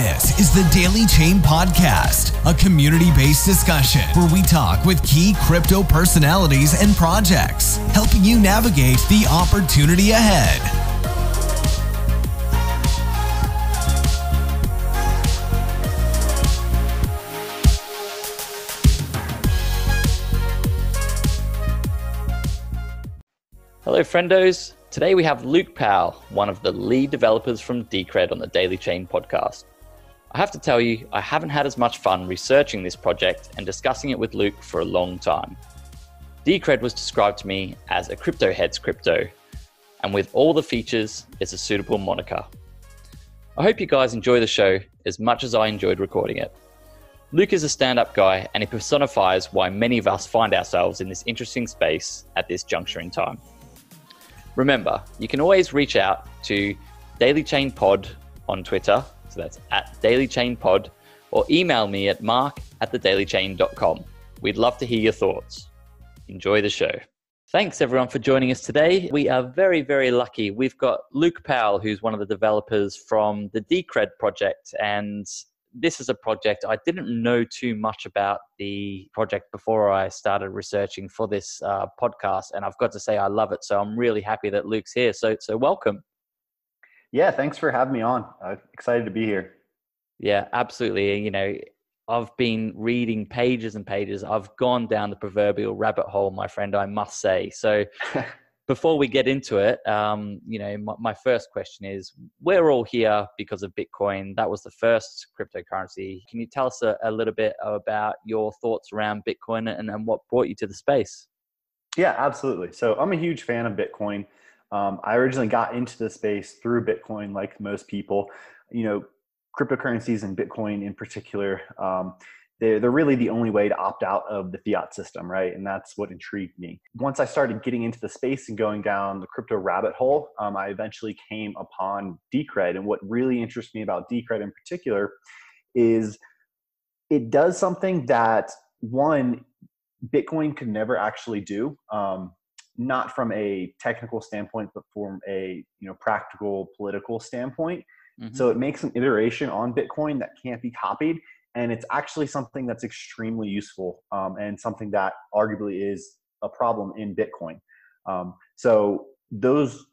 This is the Daily Chain Podcast, a community based discussion where we talk with key crypto personalities and projects, helping you navigate the opportunity ahead. Hello, friendos. Today we have Luke Powell, one of the lead developers from Decred on the Daily Chain podcast. I have to tell you, I haven't had as much fun researching this project and discussing it with Luke for a long time. Decred was described to me as a crypto head's crypto, and with all the features, it's a suitable moniker. I hope you guys enjoy the show as much as I enjoyed recording it. Luke is a stand up guy and he personifies why many of us find ourselves in this interesting space at this juncture in time. Remember, you can always reach out to Daily Chain Pod on Twitter, so that's at Daily Chain Pod, or email me at mark at thedailychain.com. We'd love to hear your thoughts. Enjoy the show. Thanks everyone for joining us today. We are very, very lucky. We've got Luke Powell, who's one of the developers from the Decred project, and this is a project I didn't know too much about the project before I started researching for this uh, podcast, and I've got to say I love it. So I'm really happy that Luke's here. So so welcome. Yeah, thanks for having me on. I'm excited to be here. Yeah, absolutely. You know, I've been reading pages and pages. I've gone down the proverbial rabbit hole, my friend. I must say. So. before we get into it, um, you know, my, my, first question is: We're all here because of Bitcoin. That was the first cryptocurrency. Can you tell us a, a little bit about your thoughts around Bitcoin and, and, what brought you to the space? Yeah, absolutely. So I'm a huge fan of Bitcoin. Um, I originally got into the space through Bitcoin, like most people. You know, cryptocurrencies and Bitcoin in particular. Um, they're, they're really the only way to opt out of the fiat system, right? And that's what intrigued me. Once I started getting into the space and going down the crypto rabbit hole, um, I eventually came upon Decred. And what really interests me about Decred in particular is it does something that one, Bitcoin could never actually do. Um, not from a technical standpoint, but from a you know practical political standpoint. Mm-hmm. So it makes an iteration on Bitcoin that can't be copied and it's actually something that's extremely useful um, and something that arguably is a problem in bitcoin um, so those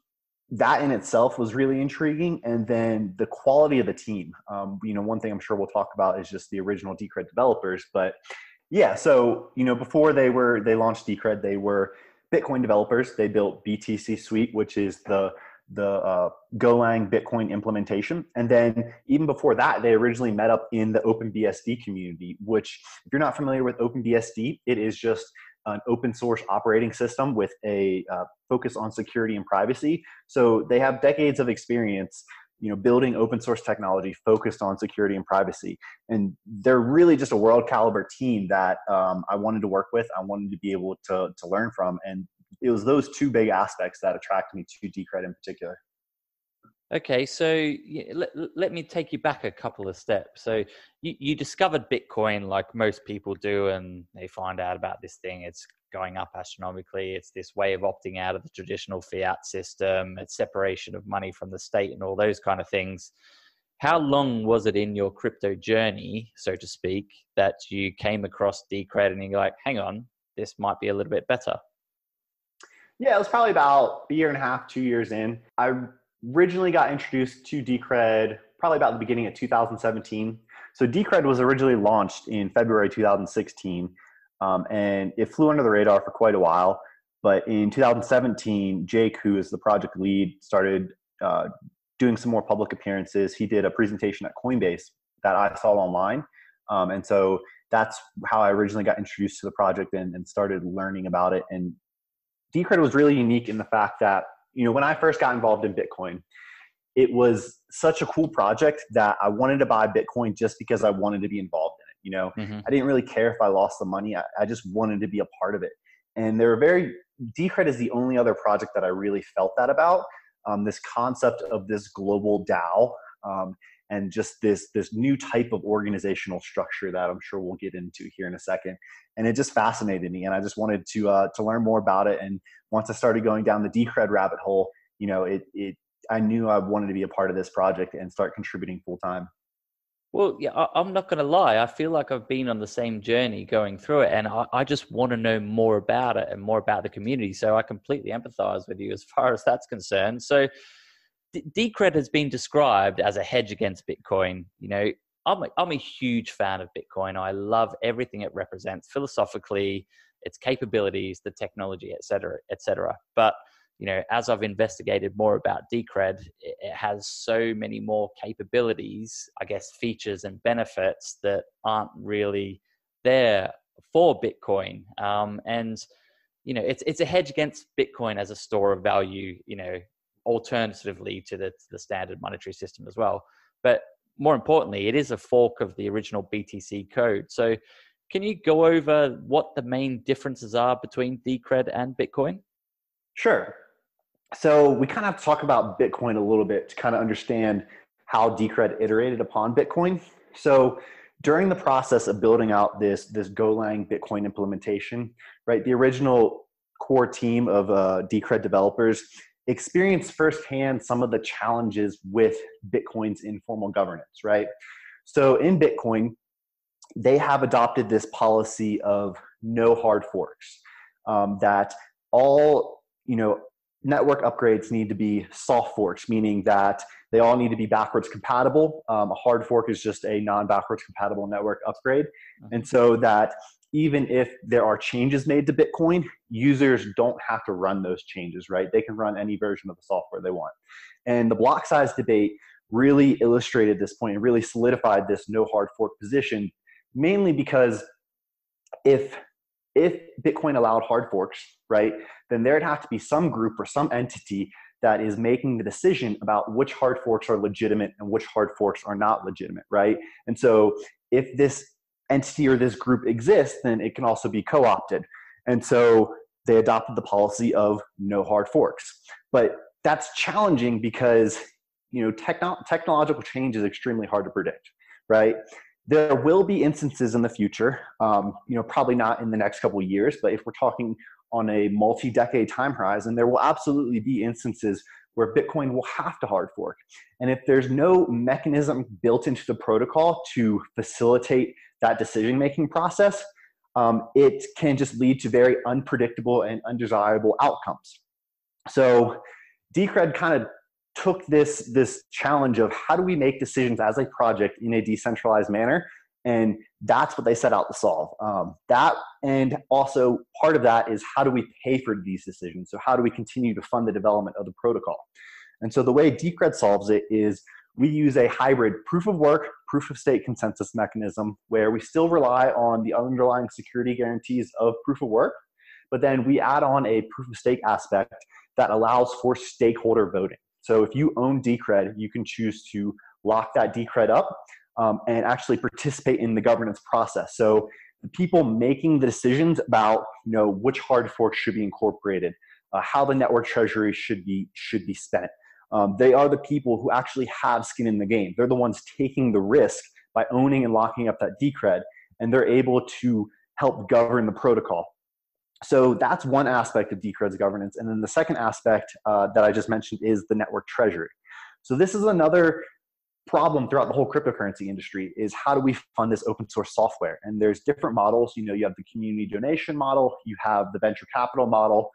that in itself was really intriguing and then the quality of the team um, you know one thing i'm sure we'll talk about is just the original decred developers but yeah so you know before they were they launched decred they were bitcoin developers they built btc suite which is the the uh, Golang Bitcoin implementation. And then even before that, they originally met up in the OpenBSD community, which, if you're not familiar with OpenBSD, it is just an open source operating system with a uh, focus on security and privacy. So they have decades of experience you know building open source technology focused on security and privacy and they're really just a world caliber team that um, i wanted to work with i wanted to be able to, to learn from and it was those two big aspects that attracted me to Decred in particular. Okay, so let, let me take you back a couple of steps. So you, you discovered Bitcoin like most people do, and they find out about this thing. It's going up astronomically. It's this way of opting out of the traditional fiat system. It's separation of money from the state and all those kind of things. How long was it in your crypto journey, so to speak, that you came across Decred and you're like, hang on, this might be a little bit better? Yeah, it was probably about a year and a half, two years in. I originally got introduced to Decred probably about the beginning of 2017. So Decred was originally launched in February 2016, um, and it flew under the radar for quite a while. But in 2017, Jake, who is the project lead, started uh, doing some more public appearances. He did a presentation at Coinbase that I saw online, um, and so that's how I originally got introduced to the project and, and started learning about it and Decred was really unique in the fact that, you know, when I first got involved in Bitcoin, it was such a cool project that I wanted to buy Bitcoin just because I wanted to be involved in it. You know, mm-hmm. I didn't really care if I lost the money. I, I, just wanted to be a part of it. And there were very, Decred is the only other project that I really felt that about. Um, this concept of this global DAO. Um, and just this this new type of organizational structure that I'm sure we'll get into here in a second. And it just fascinated me, and I just wanted to uh, to learn more about it. And once I started going down the Decred rabbit hole, you know, it it I knew I wanted to be a part of this project and start contributing full time. Well, yeah, I, am not going to lie. I feel like I've been on the same journey going through it, and I, I just want to know more about it and more about the community. So I completely empathize with you as far as that's concerned. So Decred has been described as a hedge against Bitcoin. You know, I'm a, I'm a huge fan of Bitcoin. I love everything it represents philosophically, its capabilities, the technology, et cetera, et cetera. But you know, as I've investigated more about Decred, it has so many more capabilities, I guess, features and benefits that aren't really there for Bitcoin. Um, and you know, it's it's a hedge against Bitcoin as a store of value. You know, alternatively to the, to the standard monetary system as well. But more importantly, it is a fork of the original BTC code. So, can you go over what the main differences are between Decred and Bitcoin? Sure. So, we kind of talk about Bitcoin a little bit to kind of understand how Decred iterated upon Bitcoin. So, during the process of building out this this Golang Bitcoin implementation, right, the original core team of uh, Decred developers experienced firsthand some of the challenges with Bitcoin's informal governance, right? So in Bitcoin, they have adopted this policy of no hard forks. Um, that all you know network upgrades need to be soft forks, meaning that they all need to be backwards compatible. Um, a hard fork is just a non-backwards compatible network upgrade, mm-hmm. and so that even if there are changes made to Bitcoin, users don't have to run those changes, right? They can run any version of the software they want. And the block size debate really illustrated this point and really solidified this no hard fork position, mainly because if if Bitcoin allowed hard forks, right, then there'd have to be some group or some entity that is making the decision about which hard forks are legitimate and which hard forks are not legitimate, right? And so if this entity or this group exists, then it can also be co opted. And so they adopted the policy of no hard forks. But that's challenging because you know techno- technological change is extremely hard to predict, right? There will be instances in the future, um, you know, probably not in the next couple of years, but if we're talking on a multi-decade time horizon, there will absolutely be instances where Bitcoin will have to hard fork. And if there's no mechanism built into the protocol to facilitate that decision making process, um, it can just lead to very unpredictable and undesirable outcomes. So Decred kind of took this, this challenge of how do we make decisions as a project in a decentralized manner? And that's what they set out to solve. Um, that and also part of that is how do we pay for these decisions? So how do we continue to fund the development of the protocol? And so the way decred solves it is we use a hybrid proof of work proof of stake consensus mechanism where we still rely on the underlying security guarantees of proof of work but then we add on a proof of stake aspect that allows for stakeholder voting so if you own decred you can choose to lock that decred up um, and actually participate in the governance process. So the people making the decisions about you know which hard forks should be incorporated, uh, how the network treasury should be should be spent. Um, they are the people who actually have skin in the game. They're the ones taking the risk by owning and locking up that decred, and they're able to help govern the protocol. So that's one aspect of Decred's governance. And then the second aspect uh, that I just mentioned is the network treasury. So this is another problem throughout the whole cryptocurrency industry is how do we fund this open source software and there's different models you know you have the community donation model you have the venture capital model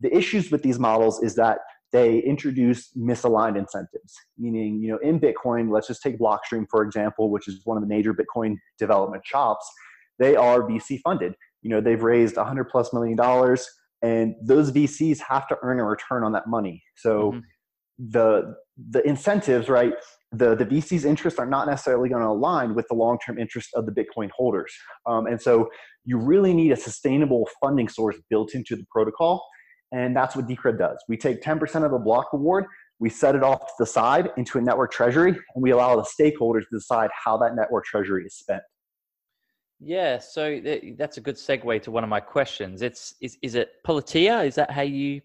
the issues with these models is that they introduce misaligned incentives meaning you know in bitcoin let's just take blockstream for example which is one of the major bitcoin development shops they are vc funded you know they've raised 100 plus million dollars and those vcs have to earn a return on that money so mm-hmm. the the incentives right the, the VC's interests are not necessarily going to align with the long term interest of the Bitcoin holders. Um, and so you really need a sustainable funding source built into the protocol. And that's what Decred does. We take 10% of the block reward, we set it off to the side into a network treasury, and we allow the stakeholders to decide how that network treasury is spent. Yeah, so that's a good segue to one of my questions. It's is is it Politeia? Is that how you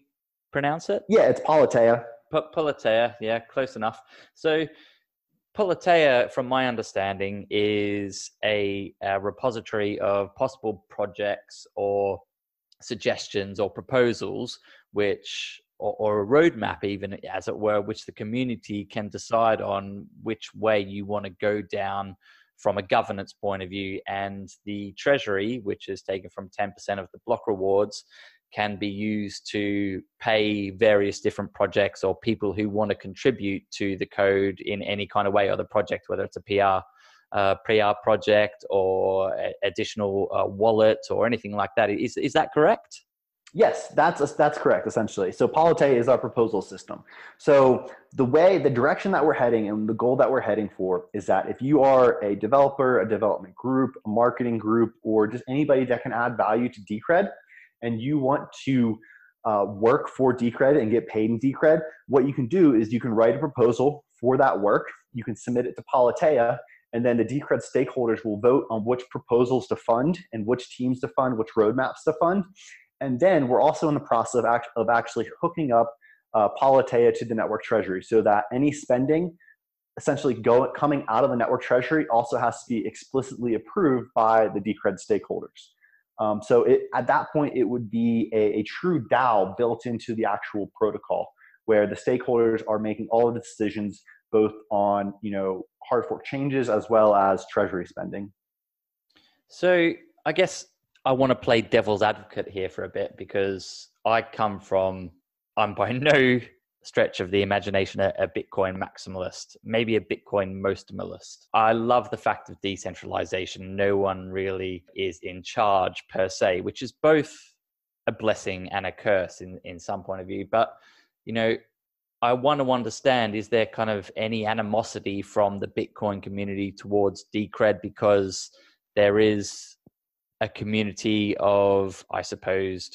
pronounce it? Yeah, it's Politeia. P- Politeia, yeah, close enough. So Politeia, from my understanding, is a, a, repository of possible projects or suggestions or proposals which or, or a roadmap, even as it were, which the community can decide on which way you want to go down from a governance point of view. And the treasury, which is taken from 10% of the block rewards, can be used to pay various different projects or people who want to contribute to the code in any kind of way or the project, whether it's a PR uh, PR project or additional uh, wallet or anything like that. Is is that correct? Yes, that's that's correct. Essentially, so Politeia is our proposal system. So the way, the direction that we're heading, and the goal that we're heading for is that if you are a developer, a development group, a marketing group, or just anybody that can add value to Decred, and you want to uh, work for Decred and get paid in Decred, what you can do is you can write a proposal for that work. You can submit it to Politeia, and then the Decred stakeholders will vote on which proposals to fund and which teams to fund, which roadmaps to fund. And then we're also in the process of, act- of actually hooking up uh, Politeia to the network treasury so that any spending essentially go, coming out of the network treasury also has to be explicitly approved by the Decred stakeholders. Um, so it, at that point, it would be a, a, true DAO built into the actual protocol, where the stakeholders are making all of the decisions, both on you know hard fork changes as well as treasury spending. So I guess I want to play devil's advocate here for a bit because I come from I'm by no stretch of the imagination a, a, Bitcoin maximalist, maybe a Bitcoin mostimalist. I love the fact of decentralization. No one really is in charge per se, which is both a blessing and a curse in, in some point of view. But, you know, I want to understand is there kind of any animosity from the Bitcoin community towards Decred because there is a community of, I suppose,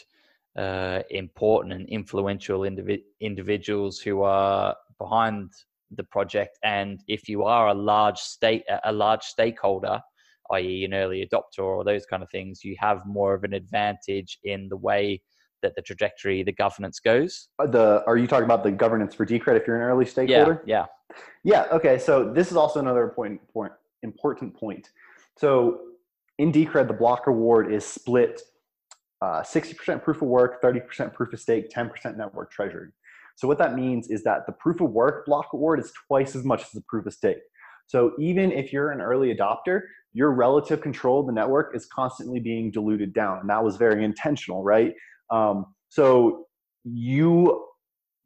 uh, important and influential indivi- individuals who are behind the project. And if you are a large state, a large stakeholder, i.e., an early adopter or those kind of things, you have more of an advantage in the way that the trajectory, the governance goes. Uh, the are you talking about the governance for Decred if you're an early stakeholder? Yeah. Yeah. Yeah. Okay. So this is also another important point. Important point. So in Decred, the block reward is split uh, 60% proof of work, 30% proof of stake, 10% network treasury. So what that means is that the proof of work block reward is twice as much as the proof of stake. So even if you're an early adopter, your relative control of the network is constantly being diluted down. And that was very intentional, right? Um, so you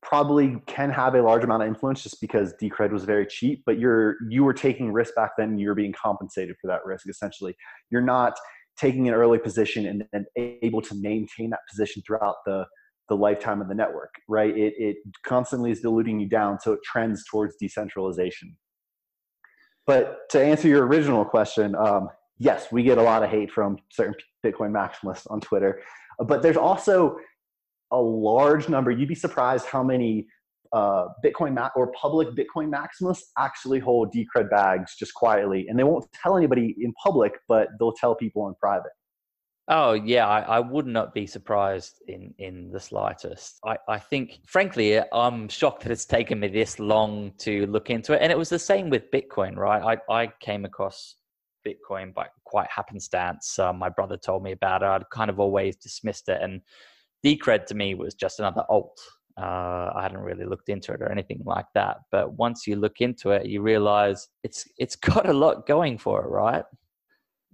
probably can have a large amount of influence just because Decred was very cheap, but you're you were taking risk back then you're being compensated for that risk essentially. You're not taking an early position and then able to maintain that position throughout the the lifetime of the network, right? It, it constantly is diluting you down, so it trends towards decentralization. But to answer your original question, um, yes, we get a lot of hate from certain Bitcoin maximalists on Twitter, but there's also a large number. You'd be surprised how many uh, Bitcoin ma- or public Bitcoin maximalists actually hold Decred bags just quietly, and they won't tell anybody in public, but they'll tell people in private. Oh yeah, I, I, would not be surprised in in the slightest. I, I think, frankly, I'm shocked that it's taken me this long to look into it. And it was the same with Bitcoin, right? I I came across Bitcoin by quite happenstance. Uh, my brother told me about it. I'd kind of always dismissed it, and Decred to me was just another alt. Uh, I hadn't really looked into it or anything like that. But once you look into it, you realize it's it's got a lot going for it, right?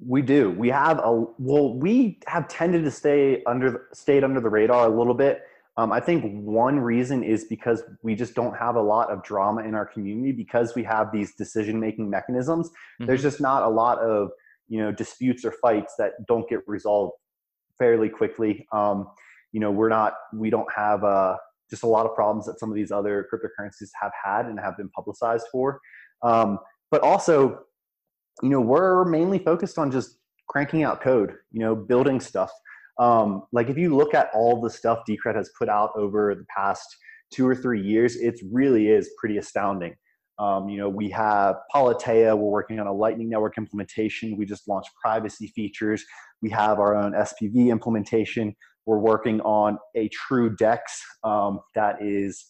We do. We have a well. We have tended to stay under stayed under the radar a little bit. Um, I think one reason is because we just don't have a lot of drama in our community because we have these decision making mechanisms. Mm-hmm. There's just not a lot of you know disputes or fights that don't get resolved fairly quickly. Um, you know, we're not we don't have a uh, just a lot of problems that some of these other cryptocurrencies have had and have been publicized for. Um, but also, you know, we're mainly focused on just cranking out code, you know, building stuff. Um, like if you look at all the stuff Decred has put out over the past two or three years, it really is pretty astounding. Um, you know, we have Politeia. We're working on a Lightning Network implementation. We just launched privacy features. We have our own SPV implementation. We're working on a true DEX um, that is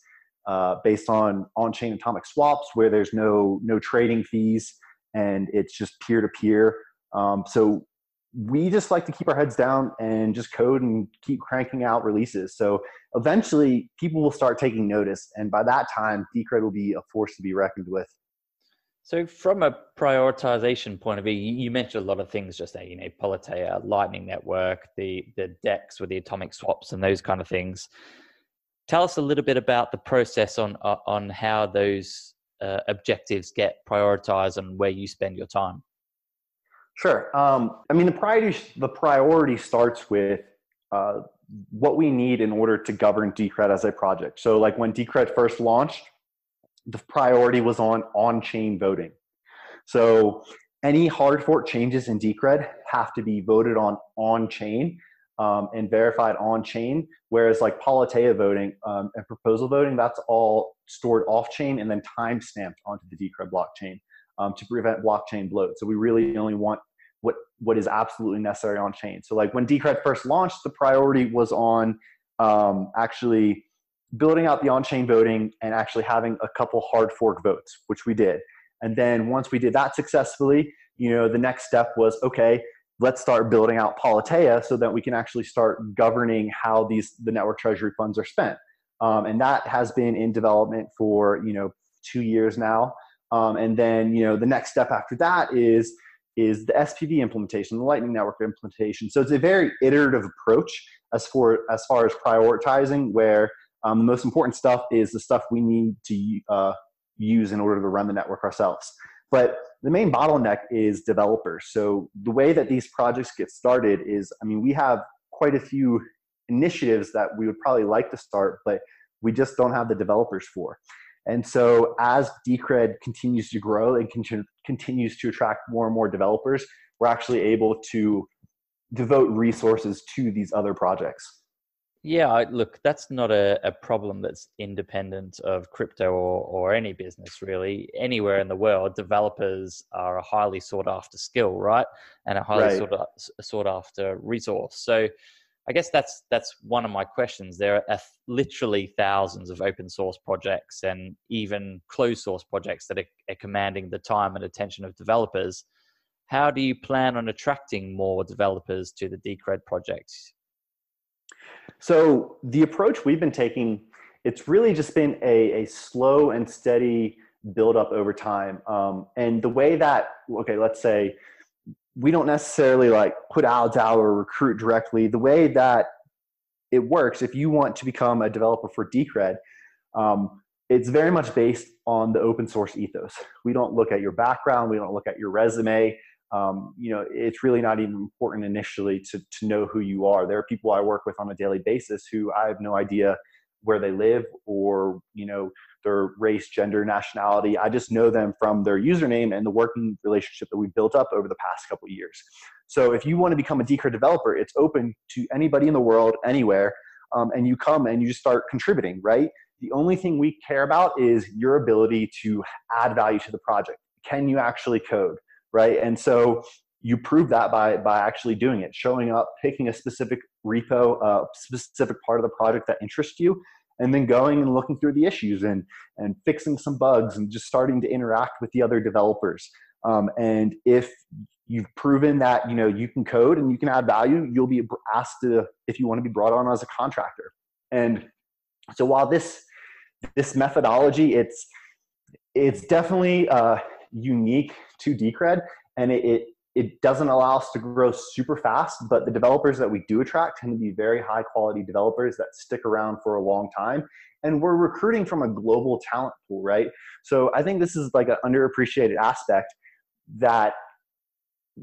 uh, based on on-chain atomic swaps, where there's no no trading fees and it's just peer to peer. So we just like to keep our heads down and just code and keep cranking out releases. So eventually people will start taking notice. And by that time, Decred will be a force to be reckoned with. So, from a prioritization point of view, you mentioned a lot of things just there. You know, Politeia, Lightning Network, the the DEX with the atomic swaps, and those kind of things. Tell us a little bit about the process on on how those uh, objectives get prioritized and where you spend your time. Sure. Um, I mean, the priority the priority starts with uh, what we need in order to govern Decred as a project. So, like when Decred first launched, the priority was on on-chain voting. So, any hard fork changes in Decred have to be voted on on-chain um, and verified on-chain. Whereas, like Politeia voting um, and proposal voting, that's all stored off-chain and then time stamped onto the Decred blockchain um, to prevent blockchain bloat. So we really only want what what is absolutely necessary on chain. So like when Decred first launched, the priority was on um, actually building out the on-chain voting and actually having a couple hard fork votes, which we did. And then once we did that successfully, you know, the next step was okay, let's start building out Politeia so that we can actually start governing how these the network treasury funds are spent. Um, and that has been in development for you know two years now. Um, and then you know the next step after that is is the SPV implementation, the Lightning Network implementation. So it's a very iterative approach as for as far as prioritizing, where um, the most important stuff is the stuff we need to uh, use in order to run the network ourselves. But the main bottleneck is developers. So the way that these projects get started is, I mean, we have quite a few initiatives that we would probably like to start, but we just don't have the developers for. And so as Decred continues to grow and con- continues to attract more and more developers, we're actually able to devote resources to these other projects. Yeah, look, that's not a, a problem that's independent of crypto or, or any business, really. Anywhere in the world, developers are a highly sought after skill, right? And a highly right. sought, sought after resource. So I guess that's that's one of my questions. There are literally thousands of open source projects and even closed source projects that are, are, commanding the time and attention of developers. How do you plan on attracting more developers to the Decred projects? So the approach we've been taking, it's really just been a, a slow and steady build up over time. Um, and the way that, okay, let's say we don't necessarily like put ads out or recruit directly. The way that it works, if you want to become a developer for Decred, um, it's very much based on the open source ethos. We don't look at your background, we don't look at your resume. Um, you know, it's really not even important initially to, to know who you are. There are people I work with on a daily basis who I have no idea where they live or, you know, their race, gender, nationality. I just know them from their username and the working relationship that we've built up over the past couple years. So if you want to become a Decred developer, it's open to anybody in the world, anywhere, um, and you come and you just start contributing, right? The only thing we care about is your ability to add value to the project. Can you actually code, right? And so you prove that by by actually doing it, showing up, picking a specific repo, a uh, specific part of the project that interests you, and then going and looking through the issues and and fixing some bugs and just starting to interact with the other developers. Um, and if you've proven that you know you can code and you can add value you'll be asked to if you want to be brought on as a contractor. And so while this this methodology it's it's definitely uh, unique to decred and it, it it doesn't allow us to grow super fast, but the developers that we do attract tend to be very high quality developers that stick around for a long time. And we're recruiting from a global talent pool, right? So I think this is like an underappreciated aspect that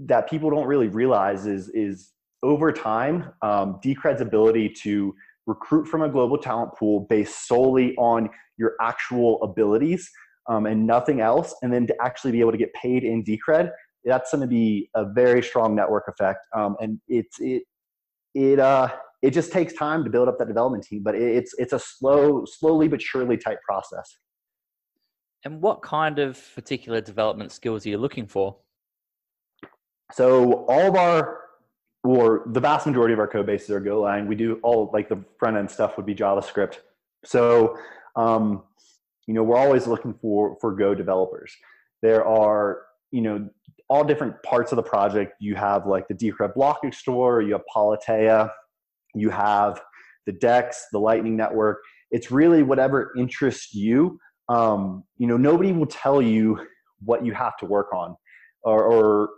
that people don't really realize is is over time, um, Decred's ability to recruit from a global talent pool based solely on your actual abilities um, and nothing else, and then to actually be able to get paid in Decred that's going to be a very strong network effect. Um, and it's it it uh it just takes time to build up that development team, but it's it's a slow, slowly but surely type process. And what kind of particular development skills are you looking for? So all of our or the vast majority of our code bases are Golang. We do all like the front end stuff would be JavaScript. So um, you know we're always looking for for Go developers. There are you know all different parts of the project. You have like the Decred Block Explorer, you have Politeia, you have the DEX, the Lightning Network. It's really whatever interests you. Um, you know, nobody will tell you what you have to work on, or, or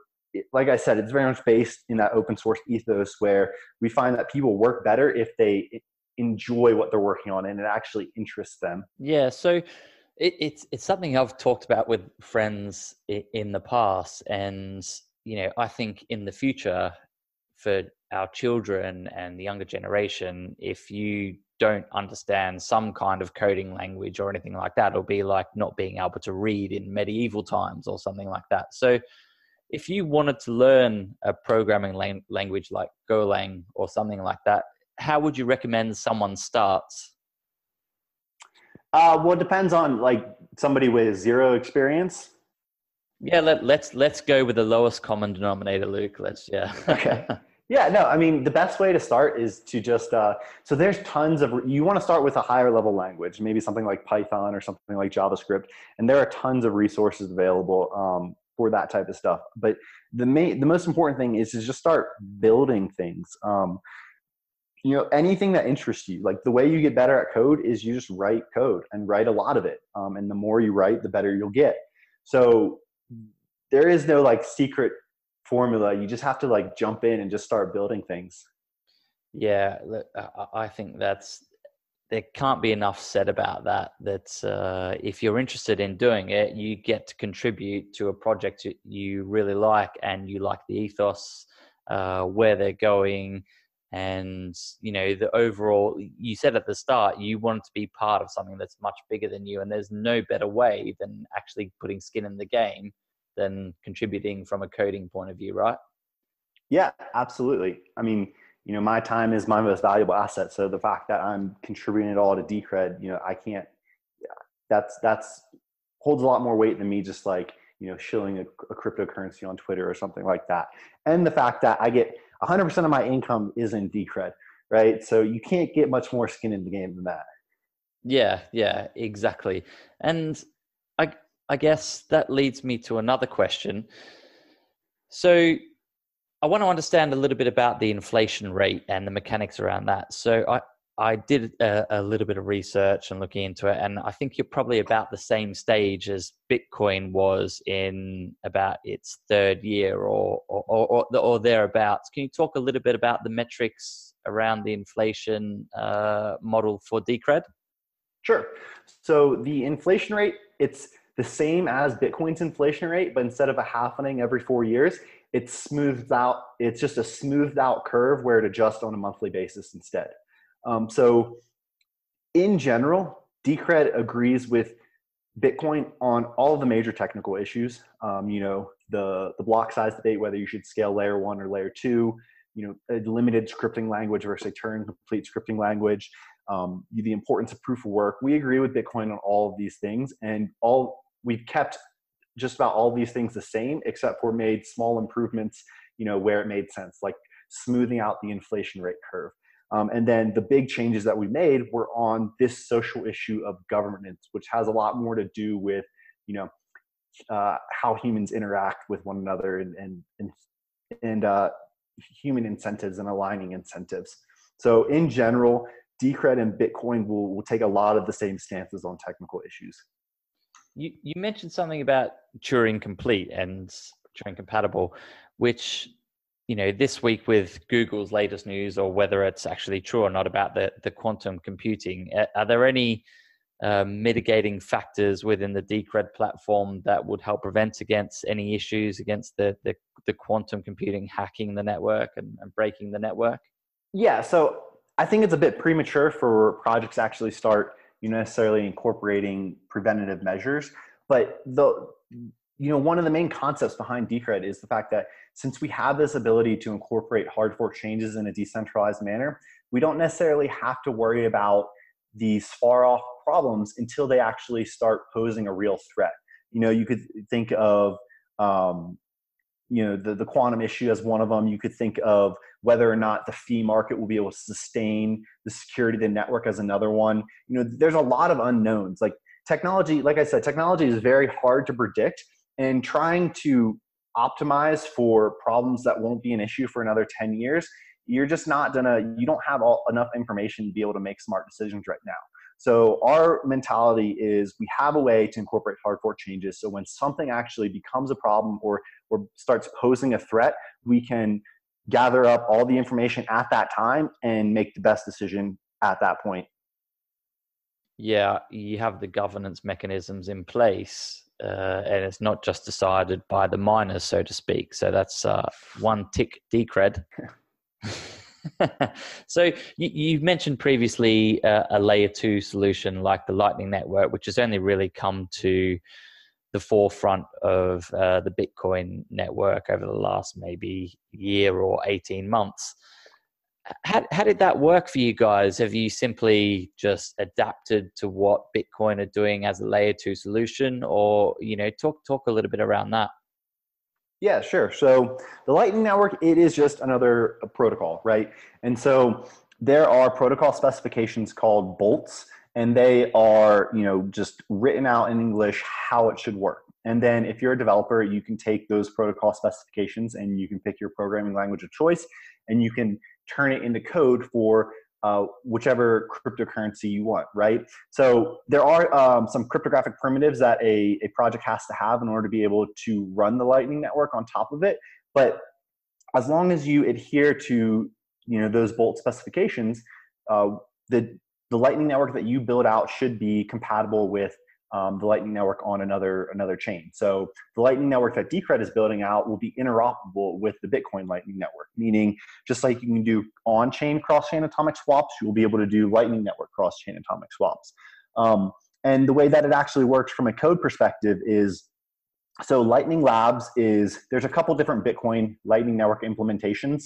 like I said, it's very much based in that open source ethos where we find that people work better if they enjoy what they're working on and it actually interests them. Yeah. So it, it's it's something I've talked about with friends in the past, and you know, I think in the future for our children and the younger generation, if you don't understand some kind of coding language or anything like that, it'll be like not being able to read in medieval times or something like that. So if you wanted to learn a programming language like Golang or something like that, how would you recommend someone starts? Uh, well, it depends on like somebody with zero experience. Yeah, let, let's let's go with the lowest common denominator, Luke. Let's yeah. okay. Yeah, no, I mean the best way to start is to just uh, so there's tons of you want to start with a higher level language, maybe something like Python or something like JavaScript, and there are tons of resources available um, for that type of stuff. But the main, the most important thing is to just start building things. Um, you know, anything that interests you. Like the way you get better at code is you just write code and write a lot of it. Um, and the more you write, the better you'll get. So there is no like secret formula. You just have to like jump in and just start building things. Yeah, I think that's there can't be enough said about that. That uh, if you're interested in doing it, you get to contribute to a project you really like, and you like the ethos, uh, where they're going, and you know the overall. You said at the start you want to be part of something that's much bigger than you, and there's no better way than actually putting skin in the game than contributing from a coding point of view, right? Yeah, absolutely. I mean you know, my time is my most valuable asset. So the fact that I'm contributing it all to Decred, you know, I can't. That's that's holds a lot more weight than me just like you know shilling a, a cryptocurrency on Twitter or something like that. And the fact that I get 100% of my income is in Decred, right? So you can't get much more skin in the game than that. Yeah, yeah, exactly. And I I guess that leads me to another question. So I want to understand a little bit about the inflation rate and the mechanics around that. So I, I did a, a, little bit of research and looking into it, and I think you're probably about the same stage as Bitcoin was in about its third year or or, or, or thereabouts. Can you talk a little bit about the metrics around the inflation uh, model for Decred? Sure. So the inflation rate, it's the same as Bitcoin's inflation rate, but instead of a halvening every four years, it's smoothed out. It's just a smoothed out curve where it adjusts on a monthly basis instead. Um, so, in general, Decred agrees with Bitcoin on all the major technical issues. Um, you know, the the block size debate, whether you should scale layer one or layer two. You know, a limited scripting language versus a Turing complete scripting language. Um, the importance of proof of work. We agree with Bitcoin on all of these things, and all we've kept just about all these things the same, except for made small improvements, you know, where it made sense, like smoothing out the inflation rate curve. Um, and then the big changes that we made were on this social issue of governance, which has a lot more to do with, you know, uh, how humans interact with one another and and and, and uh, human incentives and aligning incentives. So in general, Decred and Bitcoin will, will take a lot of the same stances on technical issues. You you mentioned something about Turing complete and Turing compatible, which you know this week with Google's latest news, or whether it's actually true or not about the the quantum computing. Are there any uh, mitigating factors within the Decred platform that would help prevent against any issues against the the, the quantum computing hacking the network and, and breaking the network? Yeah, so I think it's a bit premature for projects actually start you know necessarily incorporating preventative measures but the you know one of the main concepts behind decred is the fact that since we have this ability to incorporate hard fork changes in a decentralized manner we don't necessarily have to worry about these far off problems until they actually start posing a real threat. You know you could think of um, you know the, the quantum issue as one of them. You could think of whether or not the fee market will be able to sustain the security of the network as another one. You know there's a lot of unknowns. Like technology like i said technology is very hard to predict and trying to optimize for problems that won't be an issue for another 10 years, you're just not gonna, you don't have all, enough information to be able to make smart decisions right now. So our mentality is we have a way to incorporate hard fork changes. So when something actually becomes a problem or or starts posing a threat, we can gather up all the information at that time and make the best decision at that point. Yeah, you have the governance mechanisms in place, uh, and it's not just decided by the miners, so to speak. So that's uh, one tick decred. so you, you, mentioned previously uh, a layer two solution like the Lightning Network, which has only really come to the forefront of uh, the Bitcoin network over the last maybe year or 18 months. How, how did that work for you guys? Have you simply just adapted to what Bitcoin are doing as a layer two solution, or you know, talk talk a little bit around that? Yeah, sure. So the Lightning Network, it is just another protocol, right? And so there are protocol specifications called bolts, and they are, you know, just written out in English how it should work. And then if you're a developer, you can take those protocol specifications and you can pick your programming language of choice, and you can turn it into code for uh, whichever cryptocurrency you want, right? So there are um, some cryptographic primitives that a, a project has to have in order to be able to run the Lightning Network on top of it. But as long as you adhere to you know those bolt specifications, uh, the the Lightning Network that you build out should be compatible with um, the Lightning Network on another another chain. So the Lightning Network that Decred is building out will be interoperable with the Bitcoin Lightning Network, meaning just like you can do on-chain cross-chain atomic swaps, you will be able to do Lightning Network cross-chain atomic swaps. Um, and the way that it actually works from a code perspective is so Lightning Labs is there's a couple different Bitcoin Lightning Network implementations.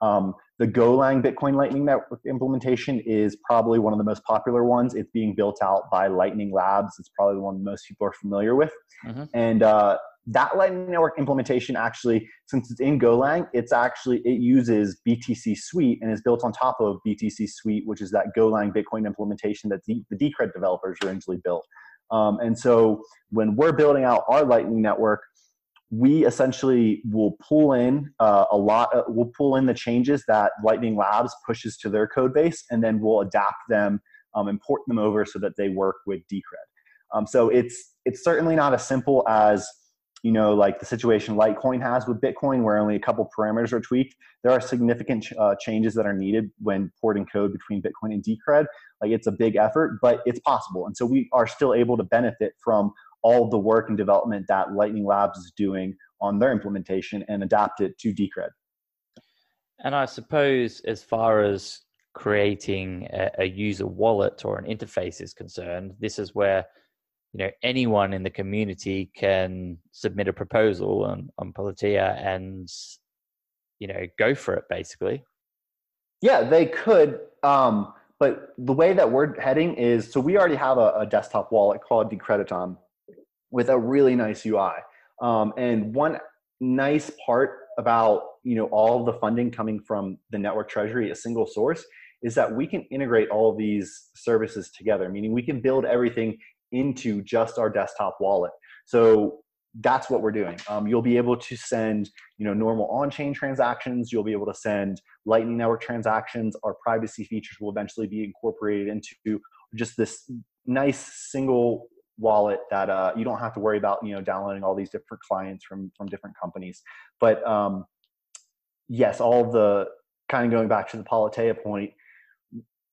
Um, the Golang Bitcoin Lightning Network implementation is probably one of the most popular ones. It's being built out by Lightning Labs. It's probably the one most people are familiar with. Mm-hmm. And uh, that Lightning Network implementation actually, since it's in Golang, it's actually it uses BTC Suite and is built on top of BTC Suite, which is that Golang Bitcoin implementation that the, the Decred developers originally built. Um, and so when we're building out our Lightning Network, we essentially will pull in uh, a lot of, we'll pull in the changes that lightning labs pushes to their code base and then we'll adapt them um, import them over so that they work with decred. Um, so it's it's certainly not as simple as you know like the situation litecoin has with bitcoin where only a couple parameters are tweaked. There are significant uh, changes that are needed when porting code between bitcoin and decred. Like it's a big effort but it's possible. And so we are still able to benefit from all the work and development that Lightning Labs is doing on their implementation and adapt it to Decred. And I suppose, as far as creating a, a, user wallet or an interface is concerned, this is where you know anyone in the community can submit a proposal on, on Politeia and you know go for it basically. Yeah, they could. Um, but the way that we're heading is so we already have a, a desktop wallet called Decrediton with a really nice UI. Um, and one nice part about you know all the funding coming from the network treasury, a single source, is that we can integrate all of these services together. Meaning we can build everything into just our desktop wallet. So that's what we're doing. Um, you'll be able to send, you know, normal on-chain transactions. You'll be able to send Lightning Network transactions. Our privacy features will eventually be incorporated into just this nice single wallet that uh, you don't have to worry about you know downloading all these different clients from from different companies. But um, yes all the kind of going back to the politeia point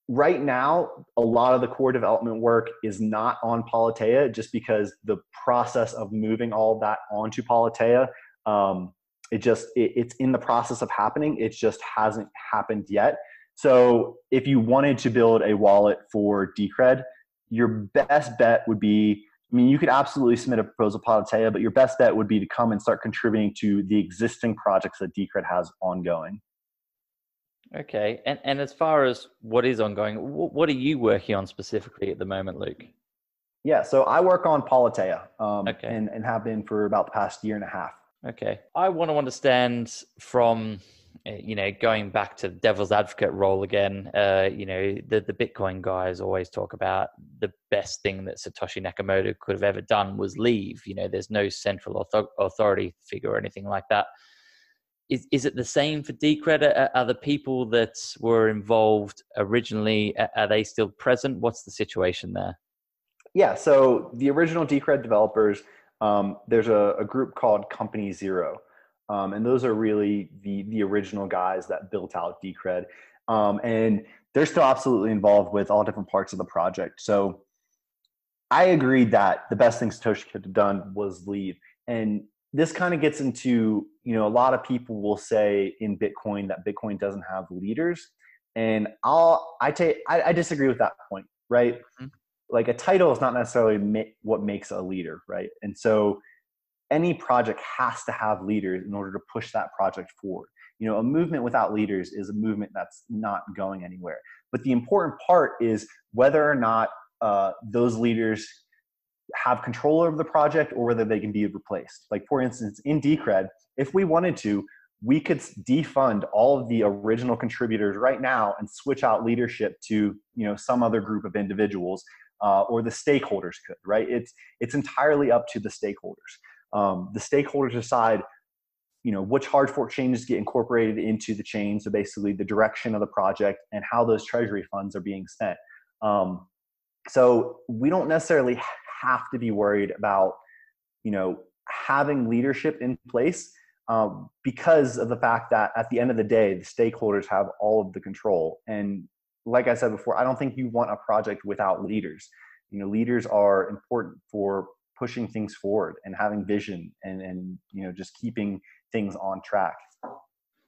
right now a lot of the core development work is not on politeia just because the process of moving all that onto politeia um, it just it, it's in the process of happening it just hasn't happened yet. So if you wanted to build a wallet for decred your best bet would be I mean, you could absolutely submit a proposal to Politeia, but your best bet would be to come and start contributing to the existing projects that Decred has ongoing. Okay, and and as far as what is ongoing, what are you working on specifically at the moment, Luke? Yeah, so I work on Politeia, um, okay. and and have been for about the past year and a half. Okay, I want to understand from you know, going back to the devil's advocate role again, uh, you know, the, the Bitcoin guys always talk about the best thing that Satoshi Nakamoto could have ever done was leave. You know, there's no central authority figure or anything like that. Is, is it the same for Decred? Are the people that were involved originally, are they still present? What's the situation there? Yeah, so the original Decred developers, um, there's a, a, group called Company Zero. Um, and those are really the, the original guys that built out Decred. Um, and they're still absolutely involved with all different parts of the project. So I agreed that the best thing Satoshi could have done was leave. And this kind of gets into, you know, a lot of people will say in Bitcoin that Bitcoin doesn't have leaders. And I'll, I take, I, I disagree with that point, right? Mm-hmm. Like a title is not necessarily ma- what makes a leader, right? And so any project has to have leaders in order to push that project forward. You know a movement without leaders is a movement that's not going anywhere. But the important part is whether or not uh, those leaders have control over the project or whether they can be replaced. Like for instance in decred if we wanted to we could defund all of the original contributors right now and switch out leadership to you know some other group of individuals uh, or the stakeholders could right? It's it's entirely up to the stakeholders um, the stakeholders decide you know which hard fork changes get incorporated into the chain. So basically the direction of the project and how those treasury funds are being spent. Um, so we don't necessarily have to be worried about you know having leadership in place um, because of the fact that at the end of the day the stakeholders have all of the control. And like i said before i don't think you want a project without leaders. You know leaders are important for pushing things forward and having vision and and you know just keeping things on track.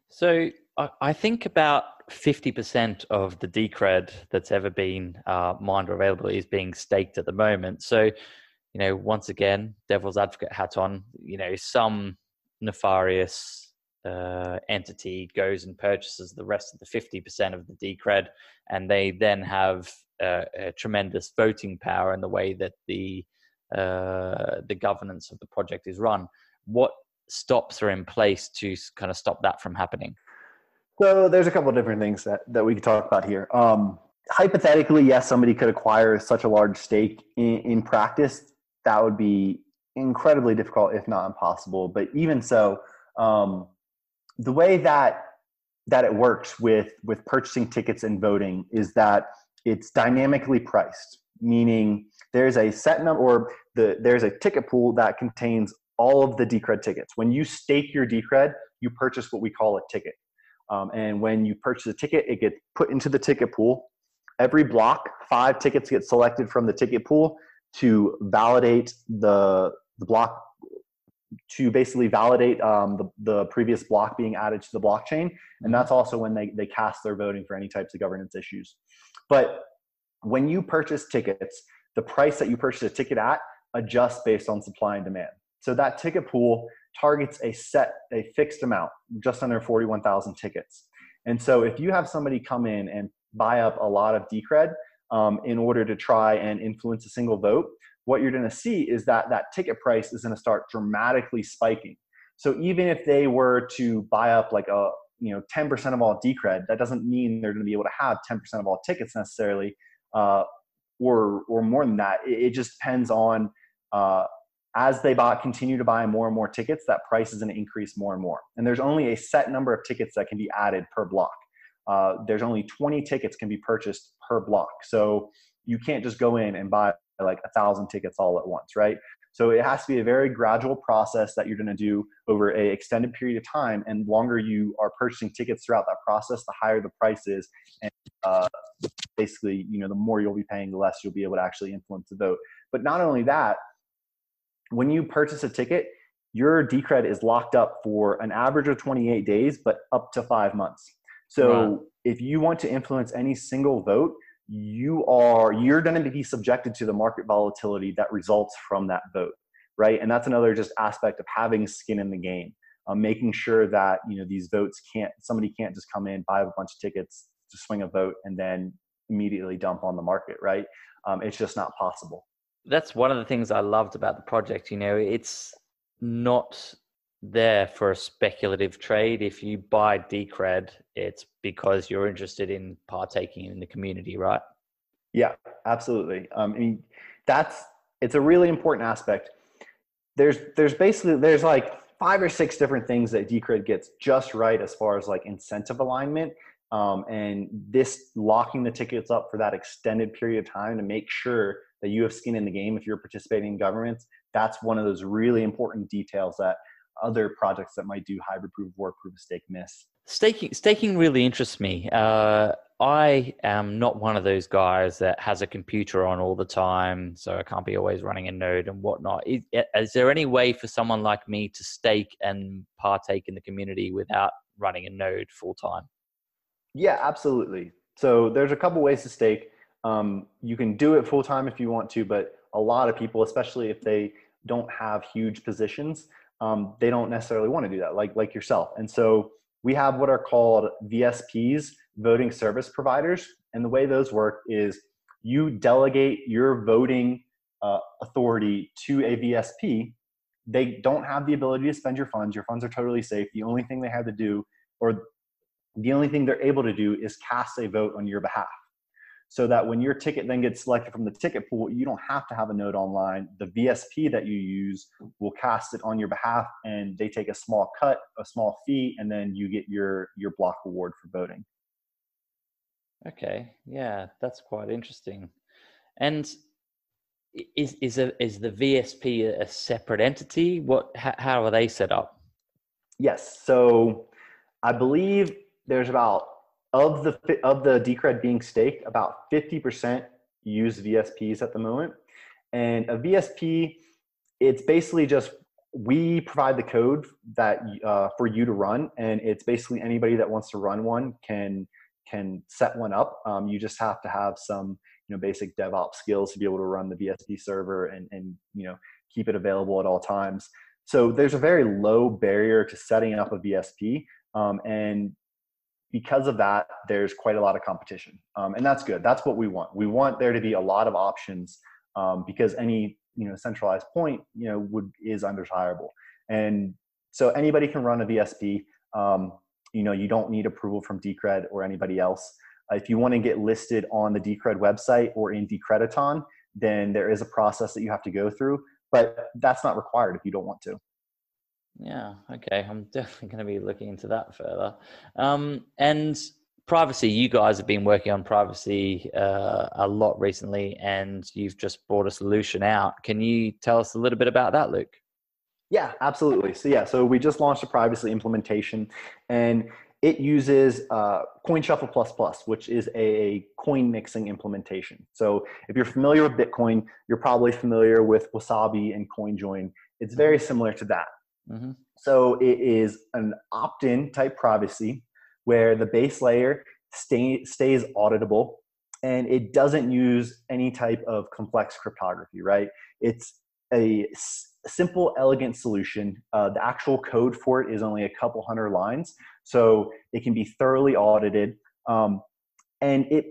So I think about 50% of the Decred that's ever been uh, mined or available is being staked at the moment. So, you know, once again, devil's advocate hat on, you know, some nefarious uh, entity goes and purchases the rest of the 50% of the Decred, and they then have uh, a tremendous voting power in the way that the uh, the governance of the project is run. What stops are in place to kind of stop that from happening? So there's a couple of different things that, that we could talk about here. Um, hypothetically, yes, somebody could acquire such a large stake in, in practice. That would be incredibly difficult, if not impossible. But even so, um, the way that that it works with with purchasing tickets and voting is that it's dynamically priced, meaning there's a set number or the there's a ticket pool that contains all of the Decred tickets. When you stake your Decred, you purchase what we call a ticket. Um, and when you purchase a ticket, it gets put into the ticket pool. Every block, five tickets get selected from the ticket pool to validate the, the block, to basically validate um, the, the previous block being added to the blockchain. And that's also when they, they cast their voting for any types of governance issues. But when you purchase tickets, the price that you purchase a ticket at adjusts based on supply and demand. So that ticket pool targets a set, a fixed amount, just under 41,000 tickets. And so if you have somebody come in and buy up a lot of Decred um, in order to try and influence a single vote, what you're to see is that that ticket price is to start dramatically spiking. So even if they were to buy up like a you know 10% of all Decred, that doesn't mean they're going to be able to have 10% of all tickets necessarily, uh, or or more than that. It, it just depends on uh, as they buy, continue to buy more and more tickets, that price is going to increase more and more. And there's only a set number of tickets that can be added per block. Uh, there's only 20 tickets can be purchased per block. So you can't just go in and buy like a thousand tickets all at once, right? So it has to be a very gradual process that you're going to do over a extended period of time. And longer you are purchasing tickets throughout that process, the higher the price is. And uh, basically, you know, the more you'll be paying, the less you'll be able to actually influence the vote. But not only that, when you purchase a ticket, your Decred is locked up for an average of 28 days, but up to five months. So wow. if you want to influence any single vote, you are you're going to be subjected to the market volatility that results from that vote, right? And that's another just aspect of having skin in the game, um, making sure that you know these votes can't somebody can't just come in buy a bunch of tickets to swing a vote and then immediately dump on the market, right? Um, it's just not possible that's one of the things I loved about the project. You know, it's not there for a speculative trade. If you buy Decred, it's because you're interested in partaking in the community, right? Yeah, absolutely. Um, I mean, that's it's a really important aspect. There's there's basically there's like five or six different things that Decred gets just right as far as like incentive alignment. Um, and this locking the tickets up for that extended period of time to make sure that you have skin in the game if you're participating in governments. That's one of those really important details that other projects that might do hybrid proof of work, proof of stake miss. Staking, staking really interests me. Uh, I am not one of those guys that has a computer on all the time, so I can't be always running a node and whatnot. Is, is there any way for someone like me to stake and partake in the community without running a node full time? Yeah, absolutely. So there's a couple ways to stake. Um, you can do it full time if you want to, but a lot of people, especially if they don't have huge positions, um, they don't necessarily want to do that, like like yourself. And so we have what are called VSPs, voting service providers, and the way those work is you delegate your voting uh, authority to a VSP. They don't have the ability to spend your funds. Your funds are totally safe. The only thing they have to do, or the only thing they're able to do, is cast a vote on your behalf so that when your ticket then gets selected from the ticket pool, you don't have to have a node online. The VSP that you use will cast it on your behalf and they take a small cut, a small fee, and then you get your, your block reward for voting. Okay, yeah, that's quite interesting. And is is a, is the VSP a separate entity? What how, how are they set up? Yes, so I believe there's about of the of the Decred being staked, about 50% use VSPs at the moment. And a VSP, it's basically just we provide the code that uh, for you to run, and it's basically anybody that wants to run one can can set one up. Um, you just have to have some you know basic DevOps skills to be able to run the VSP server and and you know keep it available at all times. So there's a very low barrier to setting up a VSP, um, and because of that, there's quite a lot of competition, um, and that's good. That's what we want. We want there to be a lot of options um, because any you know centralized point you know would is undesirable, and so anybody can run a VSP. Um, you know, you don't need approval from Decred or anybody else. Uh, if you want to get listed on the Decred website or in Decrediton, then there is a process that you have to go through, but that's not required if you don't want to. Yeah, okay. I'm definitely going to be looking into that further. Um, and privacy, you guys have been working on privacy uh, a lot recently, and you've just brought a solution out. Can you tell us a little bit about that, Luke? Yeah, absolutely. So, yeah, so we just launched a privacy implementation, and it uses uh, CoinShuffle Plus Plus, which is a coin mixing implementation. So, if you're familiar with Bitcoin, you're probably familiar with Wasabi and CoinJoin. It's very similar to that. Mm-hmm. So it is an opt-in type privacy where the base layer stay, stays auditable and it doesn't use any type of complex cryptography, right? It's a s- simple, elegant solution. Uh, the actual code for it is only a couple hundred lines, so it can be thoroughly audited. Um, and it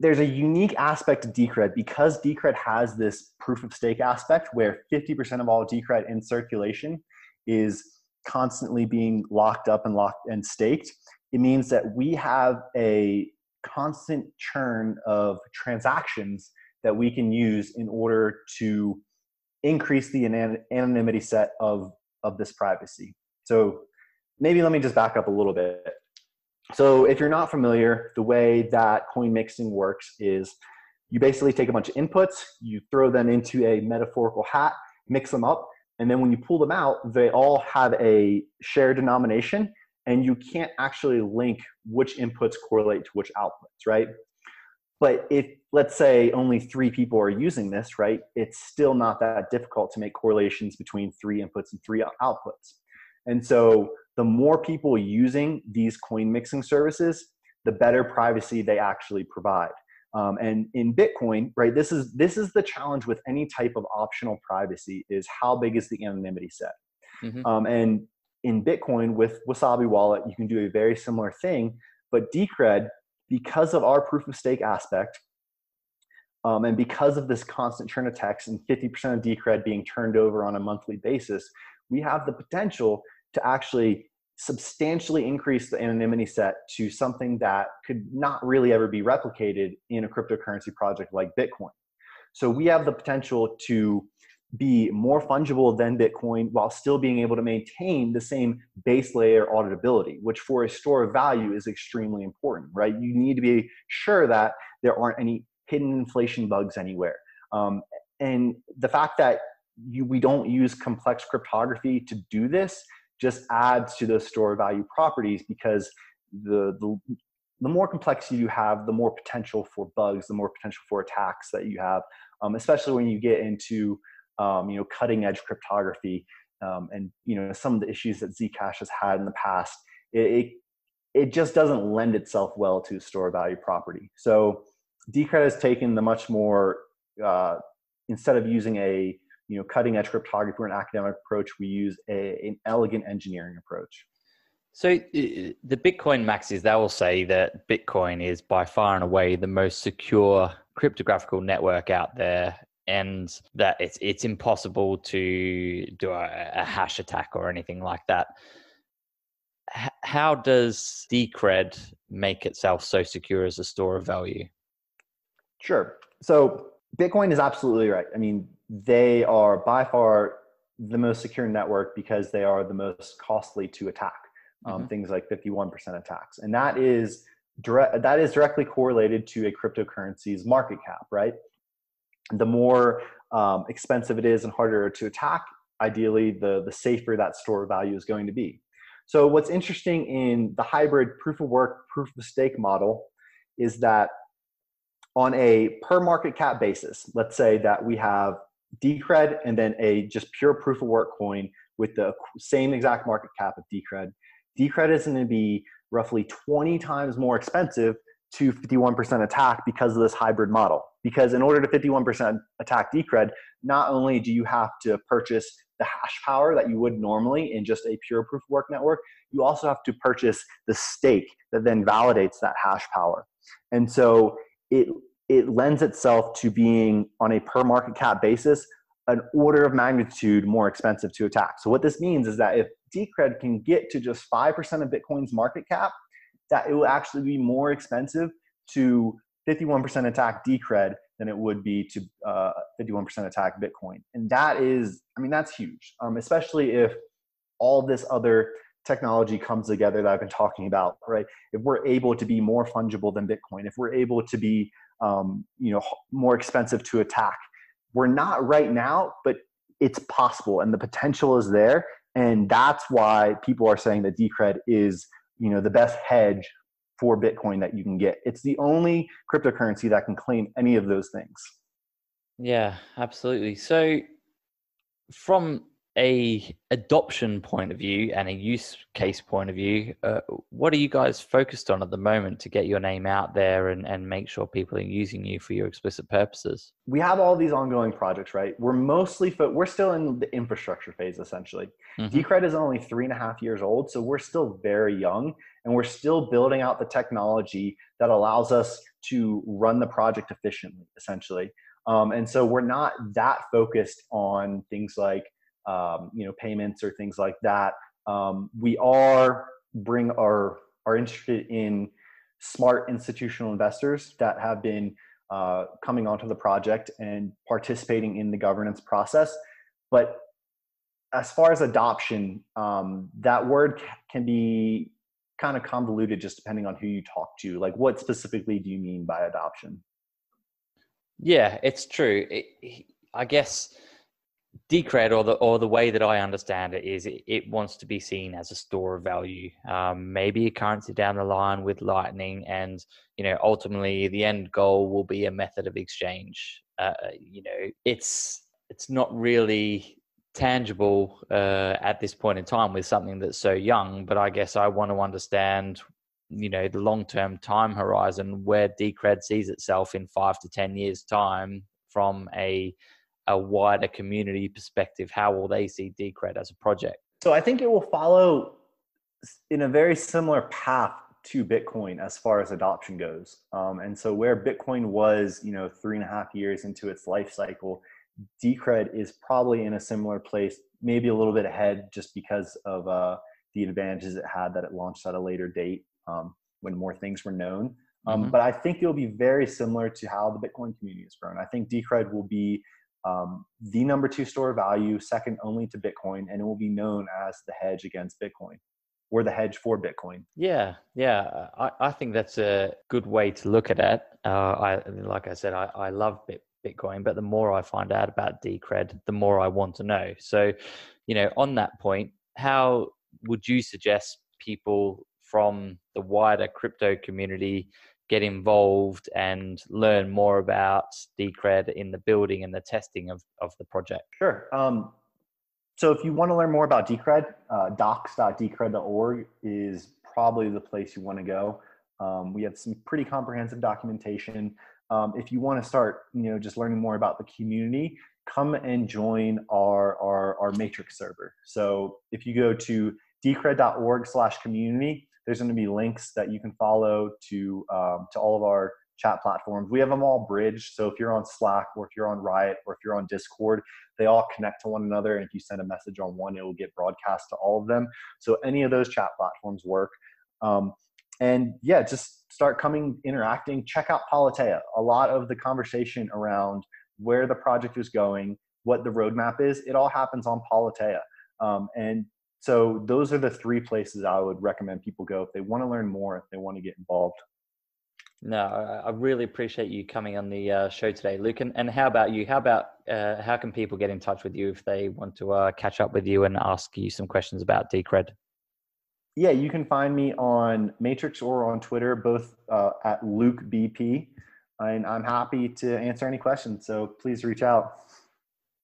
there's a unique aspect to Decred because Decred has this proof of stake aspect where 50% of all Decred in circulation is constantly being locked up and locked and staked, it means that we have a constant churn of transactions that we can use in order to increase the anonymity set of, of this privacy. So maybe let me just back up a little bit. So if you're not familiar, the way that coin mixing works is you basically take a bunch of inputs, you throw them into a metaphorical hat, mix them up, and then when you pull them out, they all have a shared denomination, and you can't actually link which inputs correlate to which outputs, right? But if, let's say, only three people are using this, right, it's still not that difficult to make correlations between three inputs and three outputs. And so the more people using these coin mixing services, the better privacy they actually provide. Um, and in Bitcoin, right, this is this is the challenge with any type of optional privacy is how big is the anonymity set. Mm-hmm. Um, and in Bitcoin with Wasabi Wallet, you can do a very similar thing, but Decred, because of our proof of stake aspect, um, and because of this constant churn of text and 50% of Decred being turned over on a monthly basis, we have the potential to actually substantially increase the anonymity set to something that could not really ever be replicated in a cryptocurrency project like Bitcoin. So we have the potential to be more fungible than Bitcoin while still being able to maintain the same base layer auditability, which for a store of value is extremely important, right? You need to be sure that there aren't any hidden inflation bugs anywhere. Um, and the fact that you, we don't use complex cryptography to do this just adds to those store value properties because the, the the more complexity you have, the more potential for bugs, the more potential for attacks that you have, um, especially when you get into um, you know cutting edge cryptography um, and you know some of the issues that Zcash has had in the past. It, it, just doesn't lend itself well to store value property. So Decred has taken the much more uh, instead of using a you know cutting edge cryptography or an academic approach, we use a, an elegant engineering approach. So the Bitcoin maxis, they will say that Bitcoin is by far and away the most secure cryptographical network out there, and that it's it's impossible to do a, a hash attack or anything like that. H- how does Decred make itself so secure as a store of value? Sure. So Bitcoin is absolutely right. I mean, they are by far the most secure network because they are the most costly to attack. Um, mm-hmm. Things like 51% attacks, and that is direct, that is directly correlated to a cryptocurrency's market cap. Right. The more um, expensive it is and harder to attack, ideally, the the safer that store value is going to be. So, what's interesting in the hybrid proof of work, proof of stake model is that on a per market cap basis, let's say that we have Decred and then a just pure proof of work coin with the same exact market cap of Decred. Decred is going to be roughly 20 times more expensive to 51% attack because of this hybrid model. Because in order to 51% attack Decred, not only do you have to purchase the hash power that you would normally in just a pure proof of work network, you also have to purchase the stake that then validates that hash power. And so it it lends itself to being on a per market cap basis an order of magnitude more expensive to attack. So what this means is that if Decred can get to just 5% of Bitcoin's market cap, that it will actually be more expensive to 51% attack Decred than it would be to uh, 51% attack Bitcoin. And that is, I mean, that's huge, um, especially if all this other technology comes together that I've been talking about, right? If we're able to be more fungible than Bitcoin, if we're able to be, um, you know, more expensive to attack, we're not right now, but it's possible and the potential is there. And that's why people are saying that Decred is, you know, the best hedge for Bitcoin that you can get. It's the only cryptocurrency that can claim any of those things. Yeah, absolutely. So from a adoption point of view and a use case point of view, uh, what are you guys focused on at the moment to get your name out there and, and make sure people are using you for your explicit purposes? We have all these ongoing projects, right? We're mostly fo- we're still in the infrastructure phase essentially. Mm-hmm. Decred is only three and a half years old, so we're still very young, and we're still building out the technology that allows us to run the project efficiently, essentially. Um, and so we're not that focused on things like um, you know payments or things like that. Um, we are bring our are interested in smart institutional investors that have been uh, coming onto the project and participating in the governance process. But as far as adoption, um, that word can be kind of convoluted just depending on who you talk to. Like, what specifically do you mean by adoption? Yeah, it's true. It, I guess Decred, or the or the way that I understand it, is it, it wants to be seen as a store of value, um, maybe a currency down the line with Lightning, and you know ultimately the end goal will be a method of exchange. Uh, you know, it's it's not really tangible uh, at this point in time with something that's so young. But I guess I want to understand, you know, the long term time horizon where Decred sees itself in five to ten years time from a a wider community perspective, how will they see Decred as a project? So I think it will follow in a very similar path to Bitcoin as far as adoption goes. Um, and so where Bitcoin was, you know, three and a half years into its life cycle, Decred is probably in a similar place, maybe a little bit ahead, just because of uh, the advantages it had that it launched at a later date um, when more things were known. Um, Mhm. But I think it'll be very similar to how the Bitcoin community has grown. I think Decred will be um, the number two store of value, second only to Bitcoin, and it will be known as the hedge against Bitcoin or the hedge for Bitcoin. Yeah, yeah, I, I think that's a good way to look at it. Uh, I like I said, I, I love Bit, Bitcoin, but the more I find out about Decred, the more I want to know. So, you know, on that point, how would you suggest people from the wider crypto community get involved and learn more about Decred in the building and the testing of, of the project? Sure. Um, so if you want to learn more about Decred, uh, docs.decred.org is probably the place you want to go. Um, we have some pretty comprehensive documentation. Um, if you want to start, you know, just learning more about the community, come and join our, our, our matrix server. So if you go to decred.org slash community, there's going to be links that you can follow to, um, to all of our chat platforms. We have them all bridged. So if you're on Slack or if you're on Riot or if you're on Discord, they all connect to one another. And if you send a message on one, it will get broadcast to all of them. So any of those chat platforms work. Um, and yeah, just start coming, interacting. Check out Politeia. A lot of the conversation around where the project is going, what the roadmap is, it all happens on Politeia. Um, and so those are the three places I would recommend people go if they want to learn more, if they want to get involved. No, I really appreciate you coming on the uh, show today, Luke. And, and how about you? How about uh, how can people get in touch with you if they want to uh, catch up with you and ask you some questions about Decred? Yeah, you can find me on Matrix or on Twitter, both uh, at Luke BP, and I'm happy to answer any questions. So please reach out.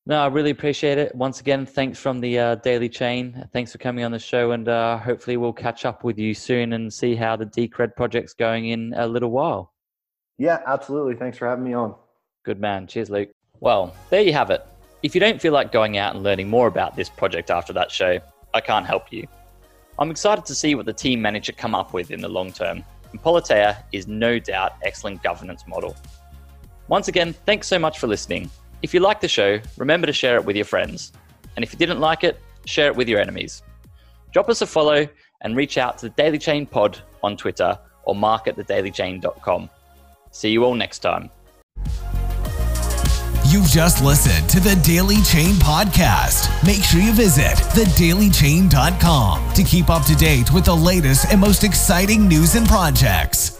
No, I really appreciate it. Once again, thanks from the uh, Daily Chain. Thanks for coming on the show, and uh, hopefully we'll catch up with you soon and see how the Decred project's going in a little while. Yeah, absolutely. Thanks for having me on. Good man. Cheers, Luke. Well, there you have it. If you don't feel like going out and learning more about this project after that show, I can't help you. I'm excited to see what the team manage to come up with in the long term, and Politeia is no doubt excellent governance model. Once again, thanks so much for listening. If you like the show, remember to share it with your friends. And if you didn't like it, share it with your enemies. Drop us a follow and reach out to the Daily Chain Pod on Twitter or mark at thedailychain.com. See you all next time. You've just listened to the Daily Chain Podcast. Make sure you visit thedailychain.com to keep up to date with the latest and most exciting news and projects.